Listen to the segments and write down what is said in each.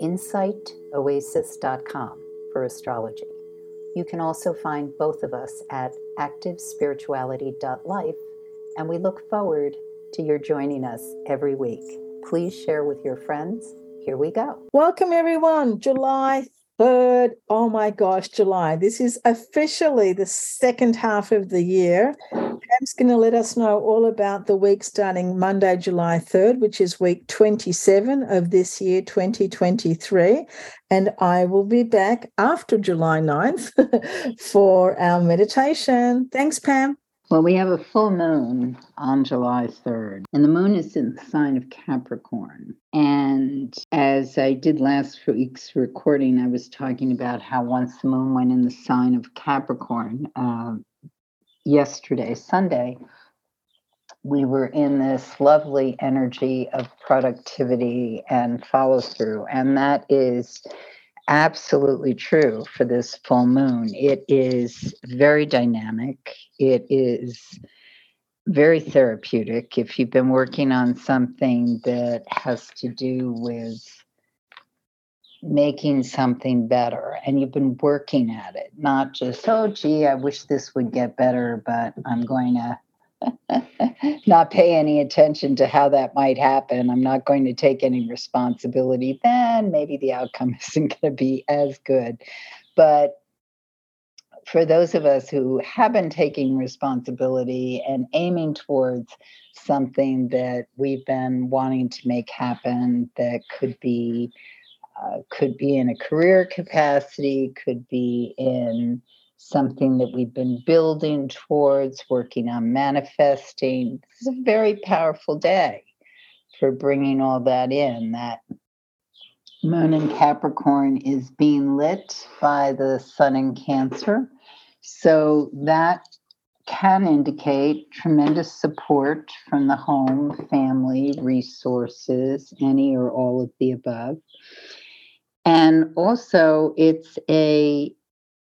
insightoasis.com for astrology. You can also find both of us at activespirituality.life, and we look forward to your joining us every week. Please share with your friends. Here we go. Welcome, everyone. July 3rd. Oh my gosh, July. This is officially the second half of the year. Pam's going to let us know all about the week starting Monday, July 3rd, which is week 27 of this year, 2023. And I will be back after July 9th for our meditation. Thanks, Pam. Well, we have a full moon on July 3rd, and the moon is in the sign of Capricorn. And as I did last week's recording, I was talking about how once the moon went in the sign of Capricorn uh, yesterday, Sunday, we were in this lovely energy of productivity and follow through. And that is absolutely true for this full moon. It is very dynamic, it is very therapeutic. If you've been working on something that has to do with making something better and you've been working at it, not just, oh, gee, I wish this would get better, but I'm going to not pay any attention to how that might happen. I'm not going to take any responsibility. Then maybe the outcome isn't going to be as good. But for those of us who have been taking responsibility and aiming towards something that we've been wanting to make happen that could be uh, could be in a career capacity could be in something that we've been building towards, working on manifesting. This is a very powerful day for bringing all that in. That moon in Capricorn is being lit by the sun in Cancer. So that can indicate tremendous support from the home, family, resources, any or all of the above. And also, it's a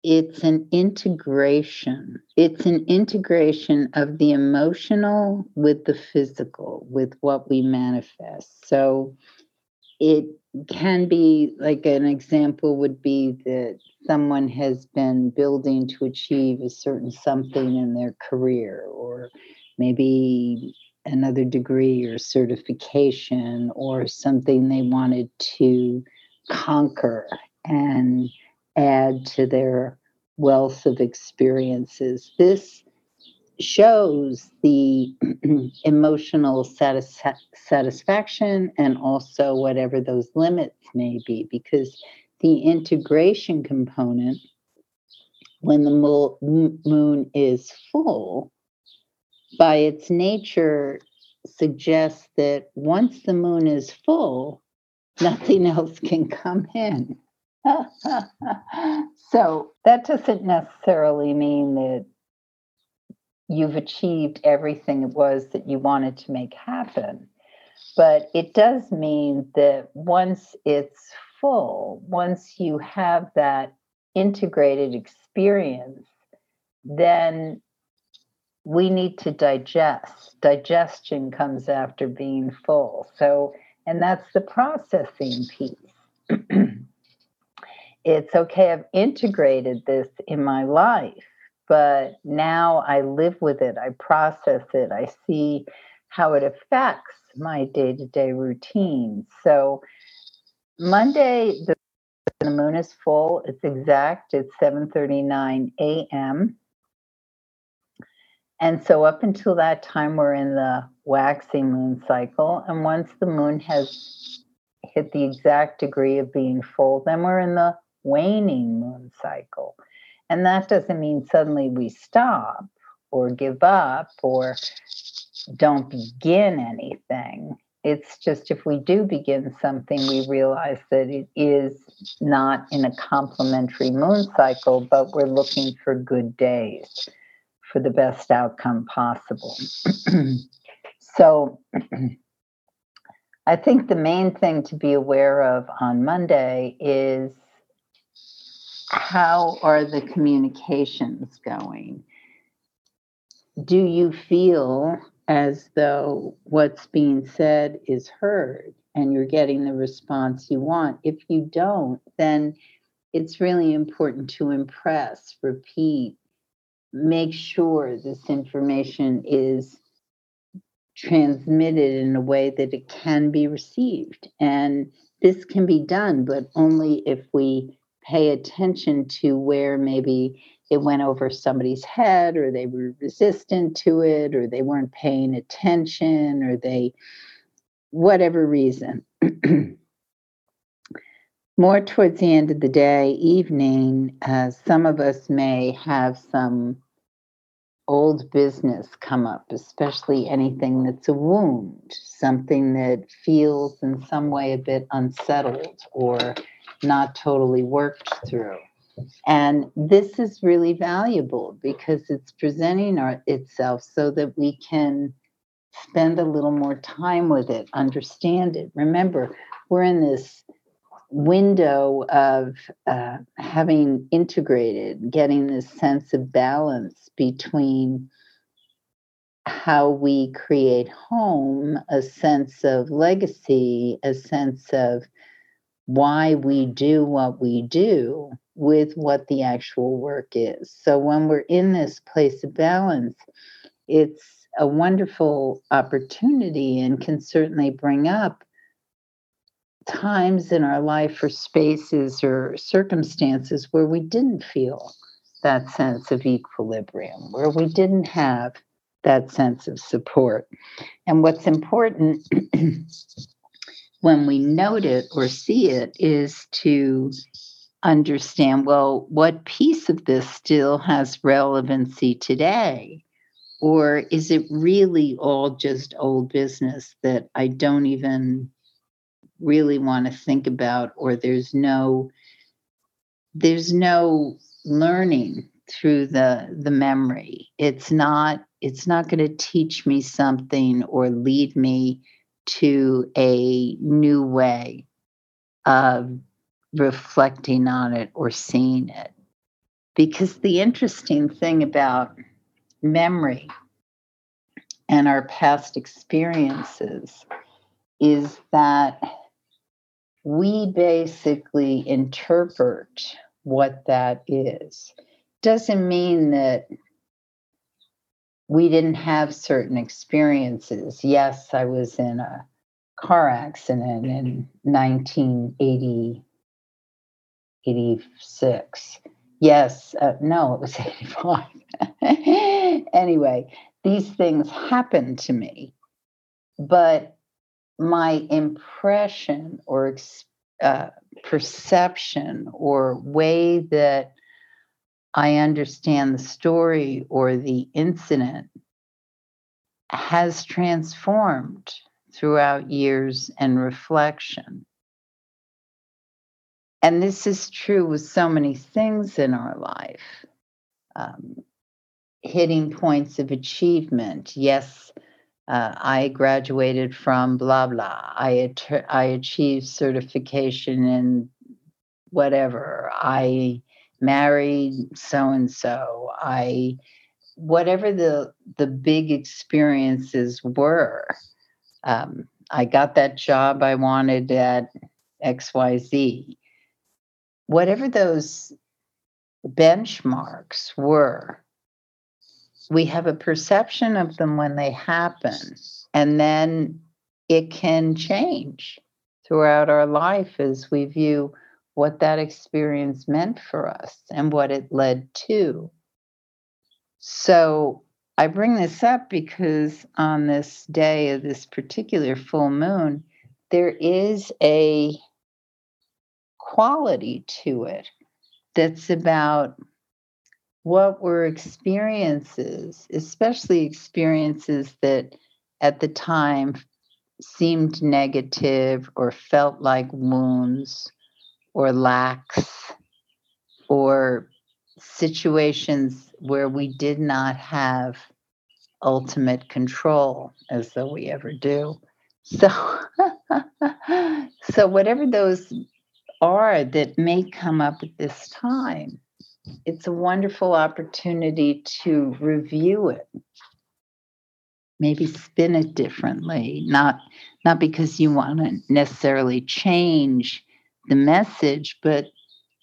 it's an integration. It's an integration of the emotional with the physical, with what we manifest. So it can be like an example would be that someone has been building to achieve a certain something in their career or maybe another degree or certification or something they wanted to conquer and add to their wealth of experiences. This shows the emotional satis- satisfaction and also whatever those limits may be, because the integration component, when the mo- moon is full, by its nature, suggests that once the moon is full, nothing else can come in. so that doesn't necessarily mean that you've achieved everything it was that you wanted to make happen. But it does mean that once it's full, once you have that integrated experience, then we need to digest. Digestion comes after being full. So, and that's the processing piece. it's okay, I've integrated this in my life, but now I live with it, I process it, I see how it affects my day to day routine. So, Monday, the, moon is full, it's exact, it's 7:39 a.m. And so, up until that time, we're in the waxing moon cycle. And once the moon has hit the exact degree of being full, then we're in the waning moon cycle. And that doesn't mean suddenly we stop or give up or don't begin anything. It's just if we do begin something, we realize that it is not in a complementary moon cycle, but we're looking for good days for the best outcome possible. so I think the main thing to be aware of on Monday is how are the communications going? Do you feel as though what's being said is heard and you're getting the response you want? If you don't, then it's really important to impress, repeat, make sure this information is transmitted in a way that it can be received. And this can be done, but only if we pay attention to where maybe it went over somebody's head or they were resistant to it or they weren't paying attention or they, whatever reason. More towards the end of the day, evening, uh, some of us may have some old business come up, especially anything that's a wound, something that feels in some way a bit unsettled or not totally worked through. And this is really valuable because it's presenting our, itself so that we can spend a little more time with it, understand it. Remember, we're in this window of uh, having integrated, getting this sense of balance between how we create home, a sense of legacy, a sense of why we do what we do with what the actual work is. So when we're in this place of balance, it's a wonderful opportunity and can certainly bring up times in our life or spaces or circumstances where we didn't feel that sense of equilibrium, where we didn't have that sense of support. And what's important when we note it or see it is to understand well, what piece of this still has relevancy today? Or is it really all just old business that I don't even really want to think about or there's no there's no learning through the the memory. It's not it's not going to teach me something or lead me to a new way of reflecting on it or seeing it. Because the interesting thing about memory and our past experiences is that we basically interpret what that is. Doesn't mean that we didn't have certain experiences. Yes, I was in a car accident in 1980, 86. Yes, uh, no, it was 85. anyway, these things happened to me. But my impression or uh, perception or way that I understand the story or the incident has transformed throughout years and reflection. And this is true with so many things in our life. Um, hitting points of achievement. Yes, uh, I graduated from blah blah. I I achieved certification in whatever. I married so and so. I whatever the the big experiences were. Um, I got that job I wanted at XYZ. Whatever those benchmarks were, we have a perception of them when they happen, and then it can change throughout our life as we view what that experience meant for us and what it led to. So I bring this up because on this day of this particular full moon, there is a quality to it that's about what were experiences, especially experiences that at the time seemed negative or felt like wounds or lacks or situations where we did not have ultimate control as though we ever do. So so whatever those are that may come up at this time it's a wonderful opportunity to review it. Maybe spin it differently not not because you want to necessarily change the message but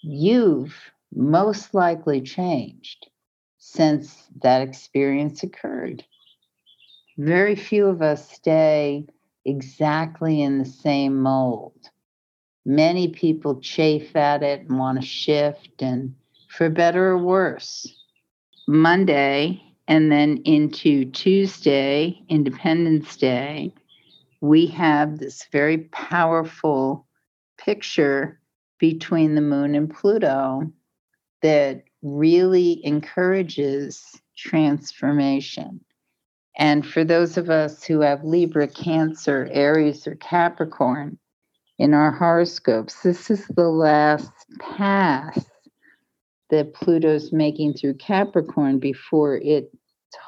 you've most likely changed since that experience occurred. Very few of us stay exactly in the same mold. Many people chafe at it and want to shift and for better or worse monday and then into Tuesday, Independence Day, we have this very powerful picture between the moon and Pluto that really encourages transformation. And for those of us who have Libra, Cancer, Aries, or Capricorn in our horoscopes, this is the last pass that Pluto's making through Capricorn before it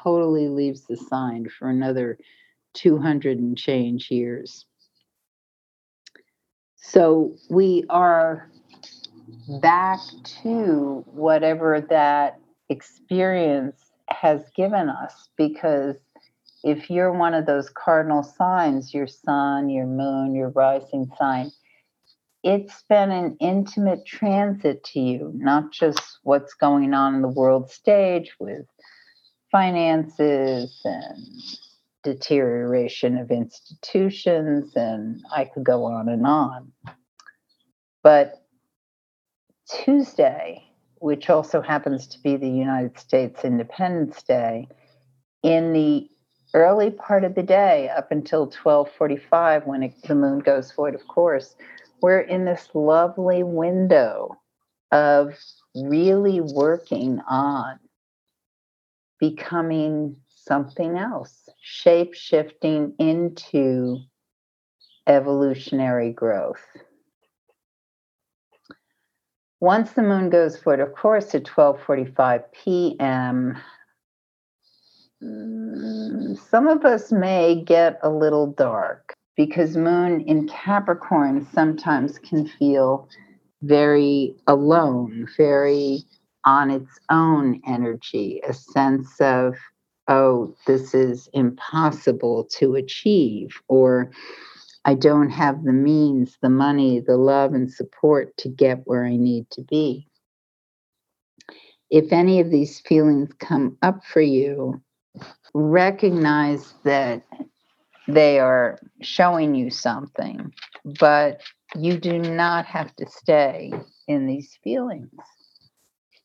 totally leaves the sign for another 200 and change years. So we are back to whatever that experience has given us because if you're one of those cardinal signs, your sun, your moon, your rising sign, it's been an intimate transit to you, not just what's going on in the world stage with finances and deterioration of institutions, and I could go on and on. But Tuesday, which also happens to be the United States Independence Day, in the early part of the day up until 1245 when it, the moon goes void of course we're in this lovely window of really working on becoming something else, shape shifting into evolutionary growth. Once the moon goes void, of course, at 12:45 p.m., mm, some of us may get a little dark because moon in Capricorn sometimes can feel very alone, very on its own energy, a sense of, oh, this is impossible to achieve, or I don't have the means, the money, the love, and support to get where I need to be. If any of these feelings come up for you, recognize that they are showing you something, but you do not have to stay in these feelings.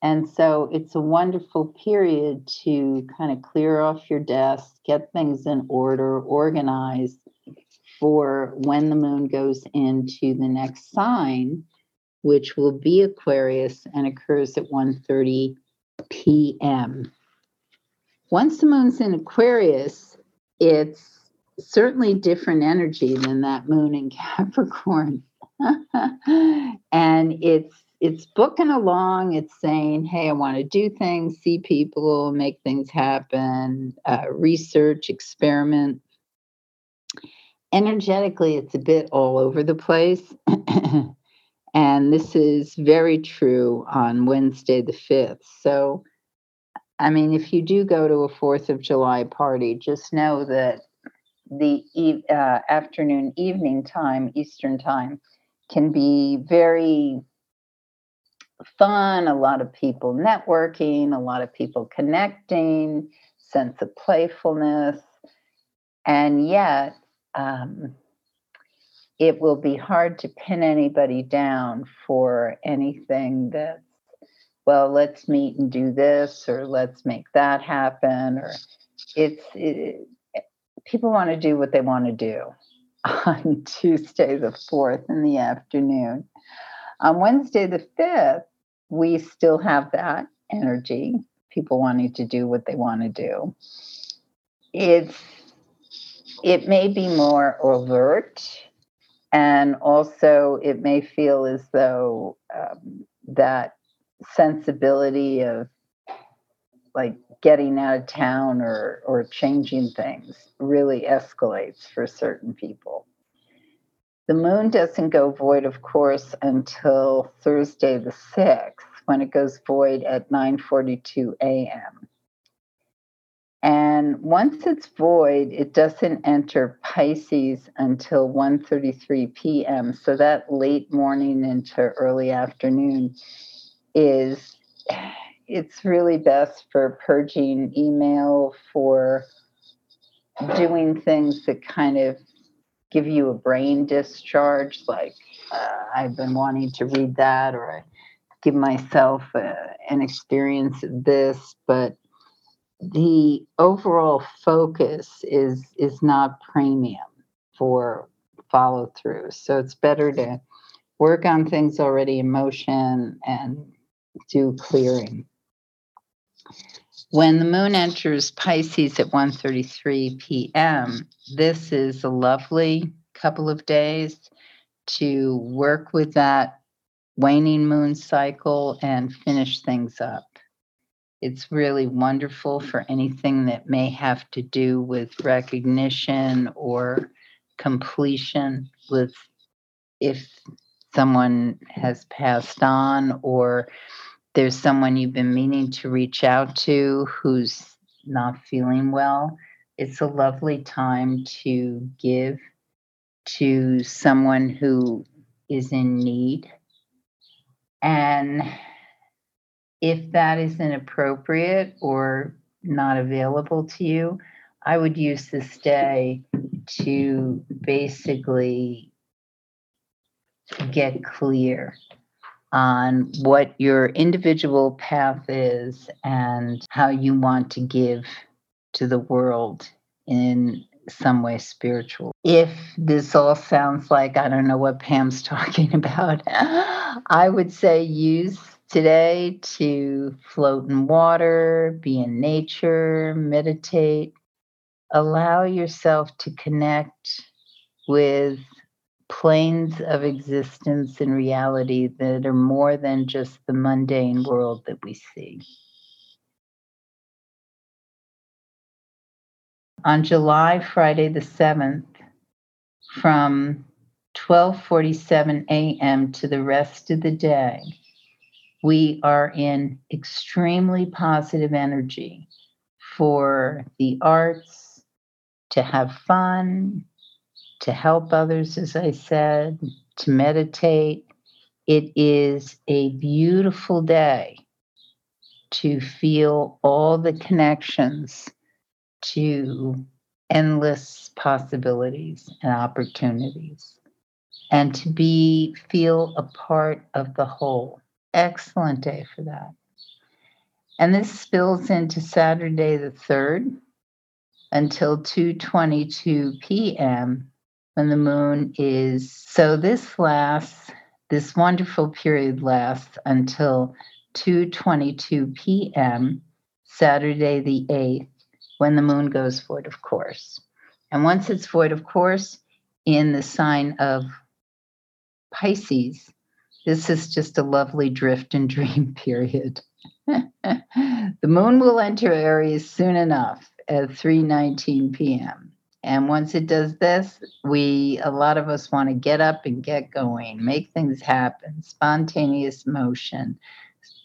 And so it's a wonderful period to kind of clear off your desk, get things in order, organize for when the moon goes into the next sign, which will be Aquarius and occurs at 1:30 p.m. Once the moon's in Aquarius, it's certainly different energy than that moon in Capricorn. and it's it's booking along. It's saying, "Hey, I want to do things, see people, make things happen, uh, research, experiment." Energetically, it's a bit all over the place, and this is very true on Wednesday the fifth. So, I mean, if you do go to a Fourth of July party, just know that the uh, afternoon evening time eastern time can be very fun a lot of people networking a lot of people connecting sense of playfulness. And yet um, it will be hard to pin anybody down for anything that's well let's meet and do this or let's make that happen or it's it, people want to do what they want to do on Tuesday the 4th in the afternoon. On Wednesday the 5th, we still have that energy, people wanting to do what they want to do. It's it may be more overt and also it may feel as though um, that sensibility of like getting out of town or or changing things really escalates for certain people the moon doesn't go void of course until thursday the 6th when it goes void at 9:42 a.m. And once it's void, it doesn't enter Pisces until 1:33 p.m. So that late morning into early afternoon is it's really best for purging email for doing things that kind of give you a brain discharge like uh, I've been wanting to read that or I give myself uh, an experience of this but the overall focus is is not premium for follow through. So it's better to work on things already in motion and do clearing. When the moon enters Pisces at 1:33 p.m., this is a lovely couple of days to work with that waning moon cycle and finish things up. It's really wonderful for anything that may have to do with recognition or completion with if someone has passed on or there's someone you've been meaning to reach out to who's not feeling well. It's a lovely time to give to someone who is in need. And if that is inappropriate or not available to you, I would use this day to basically get clear on what your individual path is and how you want to give to the world in some way spiritual. If this all sounds like I don't know what Pam's talking about, I would say use today to float in water, be in nature, meditate. Allow yourself to connect with planes of existence and reality that are more than just the mundane world that we see. On July Friday the 7th, from 12:47 a.m. to the rest of the day, we are in extremely positive energy for the arts, to have fun, to help others, as I said, to meditate. It is a beautiful day to feel all the connections to endless possibilities and opportunities and to be feel a part of the whole excellent day for that. And this spills into Saturday the 3rd until 2:22 p.m. when the moon is so this lasts this wonderful period lasts until 2:22 p.m. Saturday the 8th when the moon goes void of course. And once it's void of course in the sign of Pisces, this is just a lovely drift and dream period. the moon will enter Aries soon enough at 3:19 p.m. And once it does this, we a lot of us want to get up and get going, make things happen, spontaneous motion.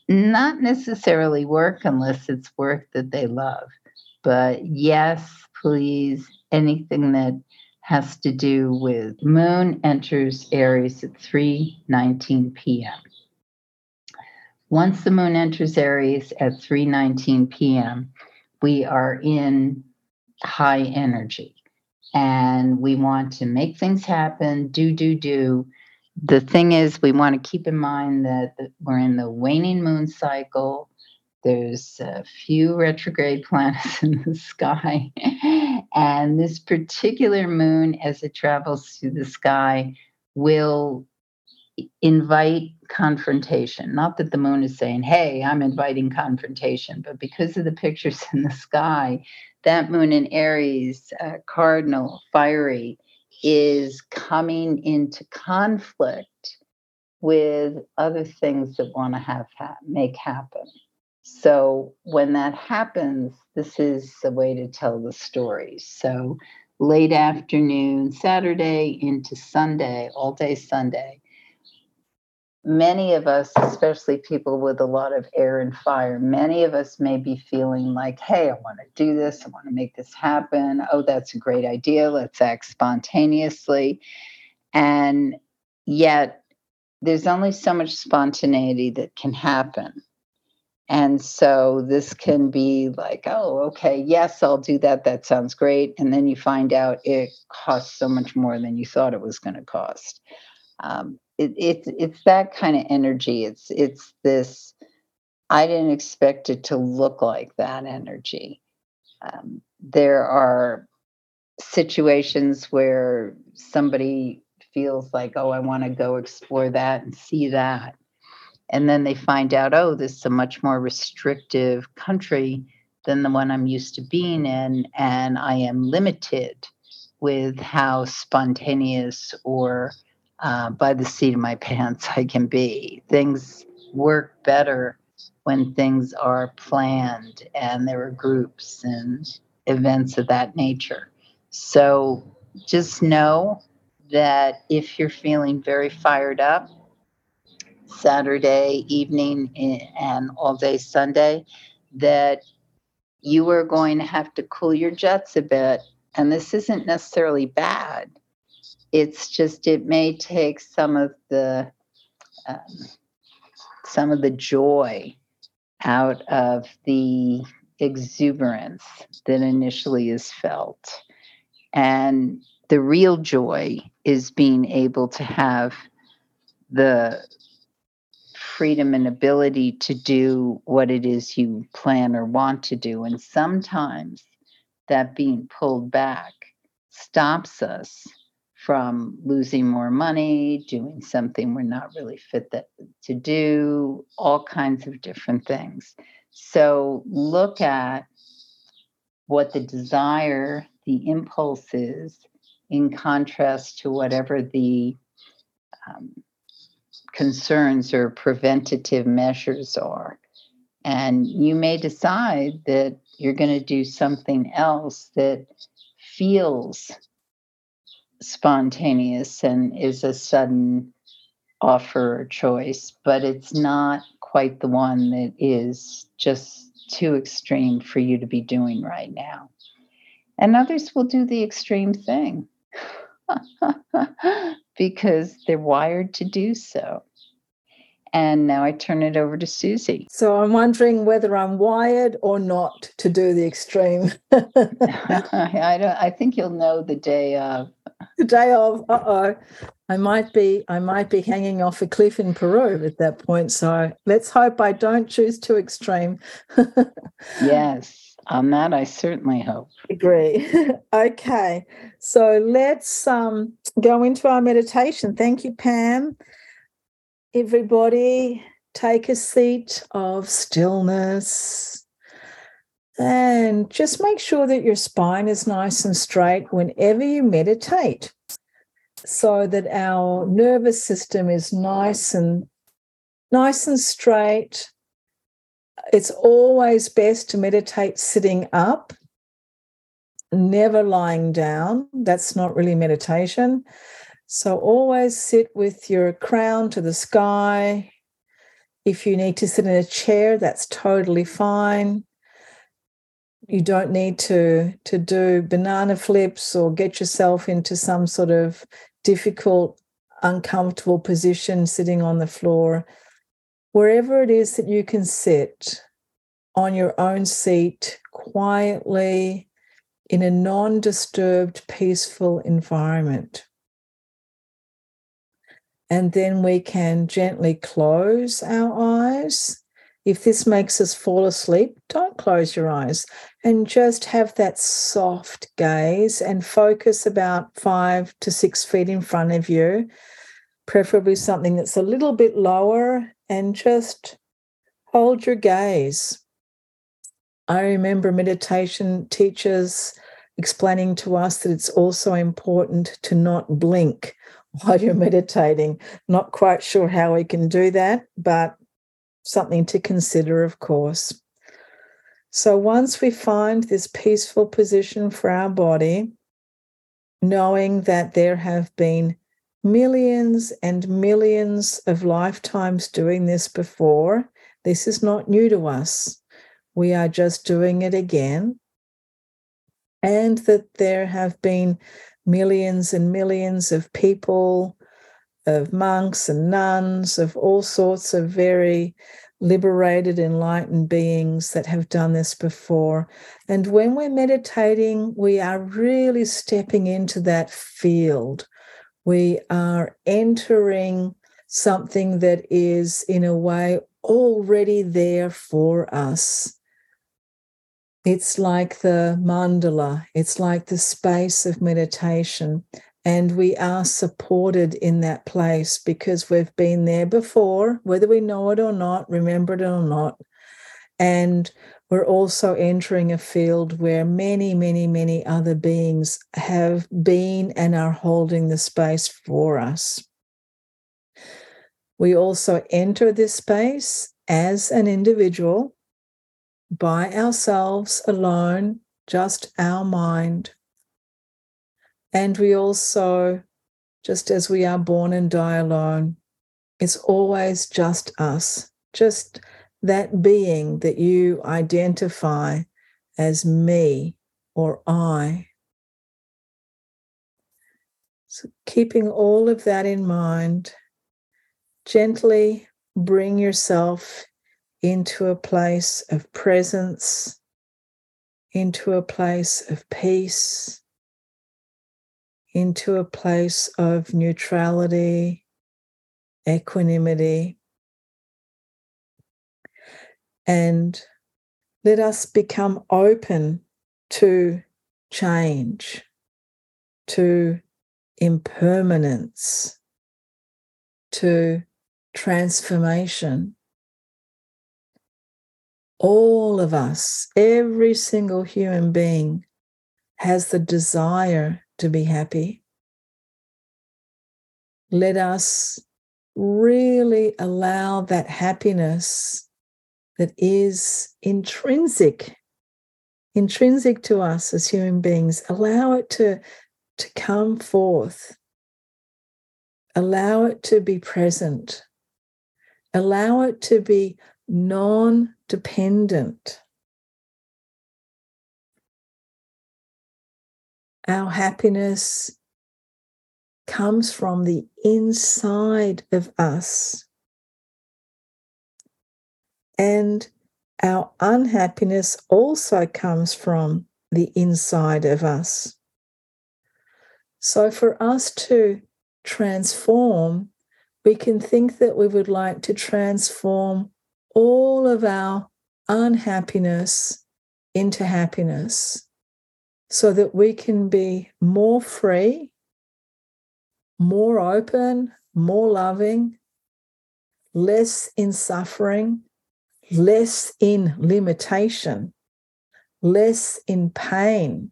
Not necessarily work unless it's work that they love. But yes, please, anything that has to do with moon enters Aries at 3:19 p.m. Once the moon enters Aries at 3:19 p.m., we are in high energy and we want to make things happen, do do do. The thing is we want to keep in mind that we're in the waning moon cycle there's a few retrograde planets in the sky. and this particular moon, as it travels through the sky, will invite confrontation. Not that the moon is saying, hey, I'm inviting confrontation, but because of the pictures in the sky, that moon in Aries, uh, cardinal, fiery, is coming into conflict with other things that want to have ha- make happen. So when that happens, this is the way to tell the story. So late afternoon, Saturday into Sunday, all day Sunday, many of us, especially people with a lot of air and fire, many of us may be feeling like, hey, I want to do this. I want to make this happen. Oh, that's a great idea. Let's act spontaneously. And yet, there's only so much spontaneity that can happen. And so this can be like, oh, okay, yes, I'll do that. That sounds great. And then you find out it costs so much more than you thought it was going to cost. Um, it, it's it's that kind of energy. It's it's this. I didn't expect it to look like that energy. Um, there are situations where somebody feels like, oh, I want to go explore that and see that. And then they find out, oh, this is a much more restrictive country than the one I'm used to being in. And I am limited with how spontaneous or uh, by the seat of my pants I can be. Things work better when things are planned and there are groups and events of that nature. So just know that if you're feeling very fired up, Saturday evening and all day Sunday, that you are going to have to cool your jets a bit. And this isn't necessarily bad it's just it may take some of the um, some of the joy out of the exuberance that initially is felt. And the real joy is being able to have the freedom and ability to do what it is you plan or want to do. And sometimes that being pulled back stops us from losing more money, doing something we're not really fit that, to do, all kinds of different things. So look at what the desire, the impulse is, in contrast to whatever the um, concerns or preventative measures are. And you may decide that you're going to do something else that feels spontaneous and is a sudden offer or choice, but it's not quite the one that is just too extreme for you to be doing right now. And others will do the extreme thing because they're wired to do so. And now I turn it over to Suzy. So I'm wondering whether I'm wired or not to do the extreme. I don't I think you'll know the day of. The day of, uh-oh. I might be I might be hanging off a cliff in Peru at that point. So let's hope I don't choose too extreme. yes. On that I certainly hope. Agree. okay. So let's um, go into our meditation. Thank you, Pam. Everybody, take a seat of stillness and just make sure that your spine is nice and straight whenever you meditate so that our nervous system is nice and nice and straight it's always best to meditate sitting up never lying down that's not really meditation so always sit with your crown to the sky. If you need to sit in a chair, that's totally fine. You don't need to, to do banana flips or get yourself into some sort of difficult, uncomfortable position sitting on the floor. Wherever it is that you can sit on your own seat quietly in a non disturbed, peaceful environment. And then we can gently close our eyes. If this makes us fall asleep, don't close your eyes and just have that soft gaze and focus about five to six feet in front of you, preferably something that's a little bit lower, and just hold your gaze. I remember meditation teachers explaining to us that it's also important to not blink while you're meditating. Not quite sure how we can do that, but something to consider, of course. So once we find this peaceful position for our body, knowing that there have been millions and millions of lifetimes doing this before, this is not new to us. We are just doing it again. And that there have been millions and millions of people, of monks and nuns, of all sorts of very liberated, enlightened beings that have done this before. And when we're meditating, we are really stepping into that field. We are entering something that is, in a way, already there for us. It's like the mandala, it's like the space of meditation. And we are supported in that place because we've been there before, whether we know it or not, remember it or not. And we're also entering a field where many, many, many other beings have been and are holding the space for us. We also enter this space as an individual by ourselves alone, just our mind. And we also, just as we are born and die alone, it's always just us, just that being that you identify as me or I. So, keeping all of that in mind, gently bring yourself into a place of presence, into a place of peace, into a place of neutrality, equanimity. And let us become open to change, to impermanence, to transformation all of us, every single human being, has the desire to be happy. Let us really allow that happiness that is intrinsic intrinsic to us as human beings allow it to to come forth. Allow it to be present. Allow it to be non Our happiness comes from the inside of us. And our unhappiness also comes from the inside of us. So, for us to transform, we can think that we would like to transform all of our unhappiness into happiness so that we can be more free, more open, more loving, less in suffering, less in limitation, less in pain,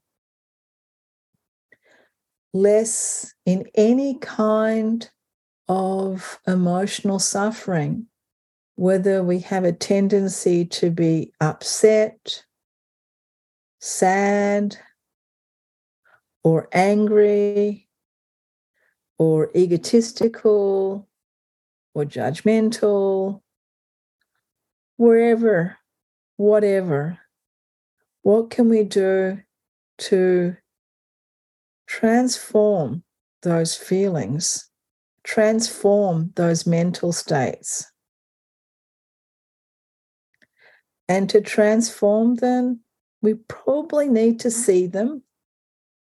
less in any kind of emotional suffering whether we have a tendency to be upset, sad, or angry, or egotistical, or judgmental, wherever, whatever, what can we do to transform those feelings, transform those mental states? And to transform them, we probably need to see them,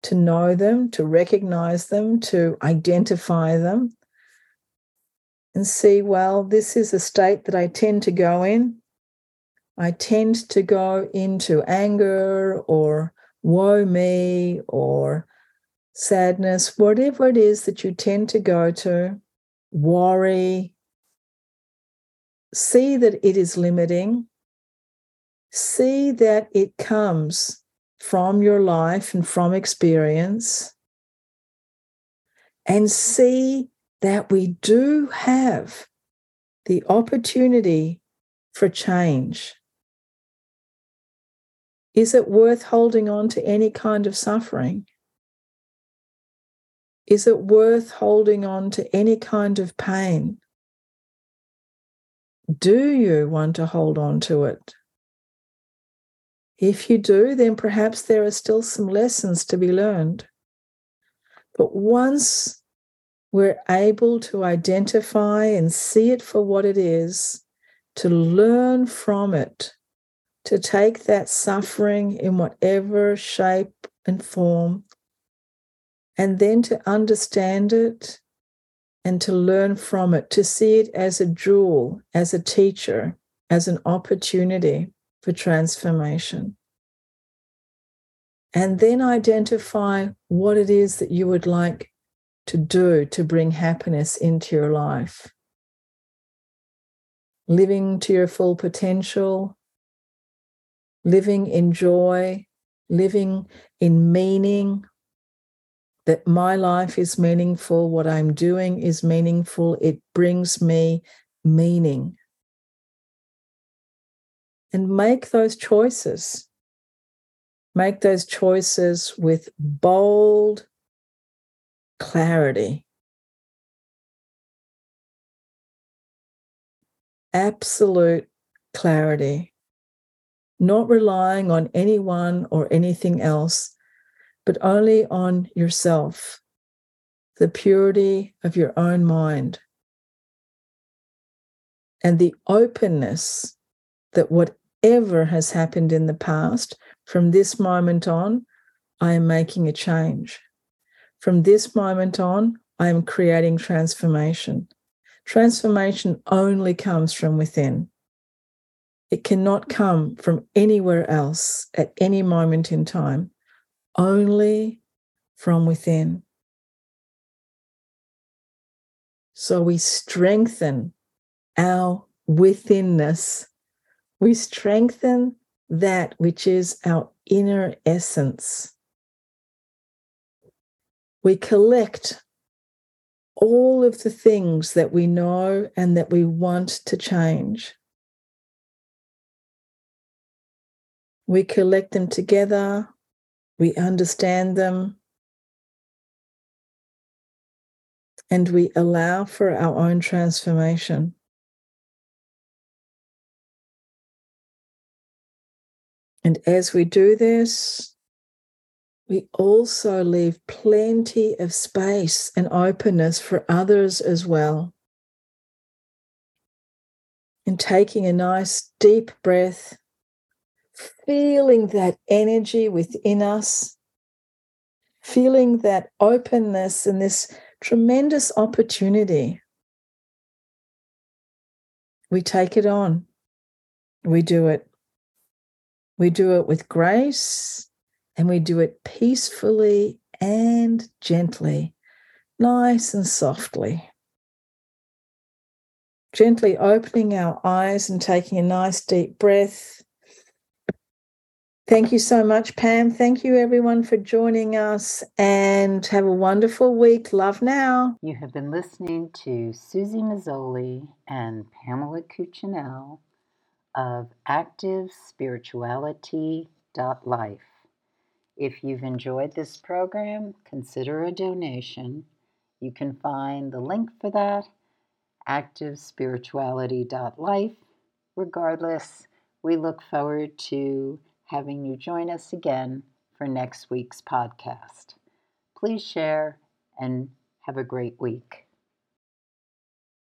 to know them, to recognize them, to identify them, and see, well, this is a state that I tend to go in. I tend to go into anger or woe me or sadness, whatever it is that you tend to go to, worry. See that it is limiting See that it comes from your life and from experience. And see that we do have the opportunity for change. Is it worth holding on to any kind of suffering? Is it worth holding on to any kind of pain? Do you want to hold on to it? If you do, then perhaps there are still some lessons to be learned. But once we're able to identify and see it for what it is, to learn from it, to take that suffering in whatever shape and form, and then to understand it and to learn from it, to see it as a jewel, as a teacher, as an opportunity for transformation. And then identify what it is that you would like to do to bring happiness into your life. Living to your full potential, living in joy, living in meaning, that my life is meaningful, what I'm doing is meaningful, it brings me meaning. And make those choices. Make those choices with bold clarity. Absolute clarity. Not relying on anyone or anything else but only on yourself, the purity of your own mind, and the openness that whatever has happened in the past, from this moment on, I am making a change. From this moment on, I am creating transformation. Transformation only comes from within. It cannot come from anywhere else at any moment in time only from within. So we strengthen our withinness. We strengthen that which is our inner essence. We collect all of the things that we know and that we want to change. We collect them together we understand them, and we allow for our own transformation. And as we do this, we also leave plenty of space and openness for others as well. And taking a nice deep breath feeling that energy within us, feeling that openness and this tremendous opportunity. We take it on. We do it. We do it with grace and we do it peacefully and gently, nice and softly. Gently opening our eyes and taking a nice deep breath Thank you so much, Pam. Thank you, everyone, for joining us and have a wonderful week. Love now. You have been listening to Suzy Meszoly and Pamela Cucinell of ActiveSpirituality.life. If you've enjoyed this program, consider a donation. You can find the link for that, ActiveSpirituality.life. Regardless, we look forward to having you join us again for next week's podcast. Please share and have a great week.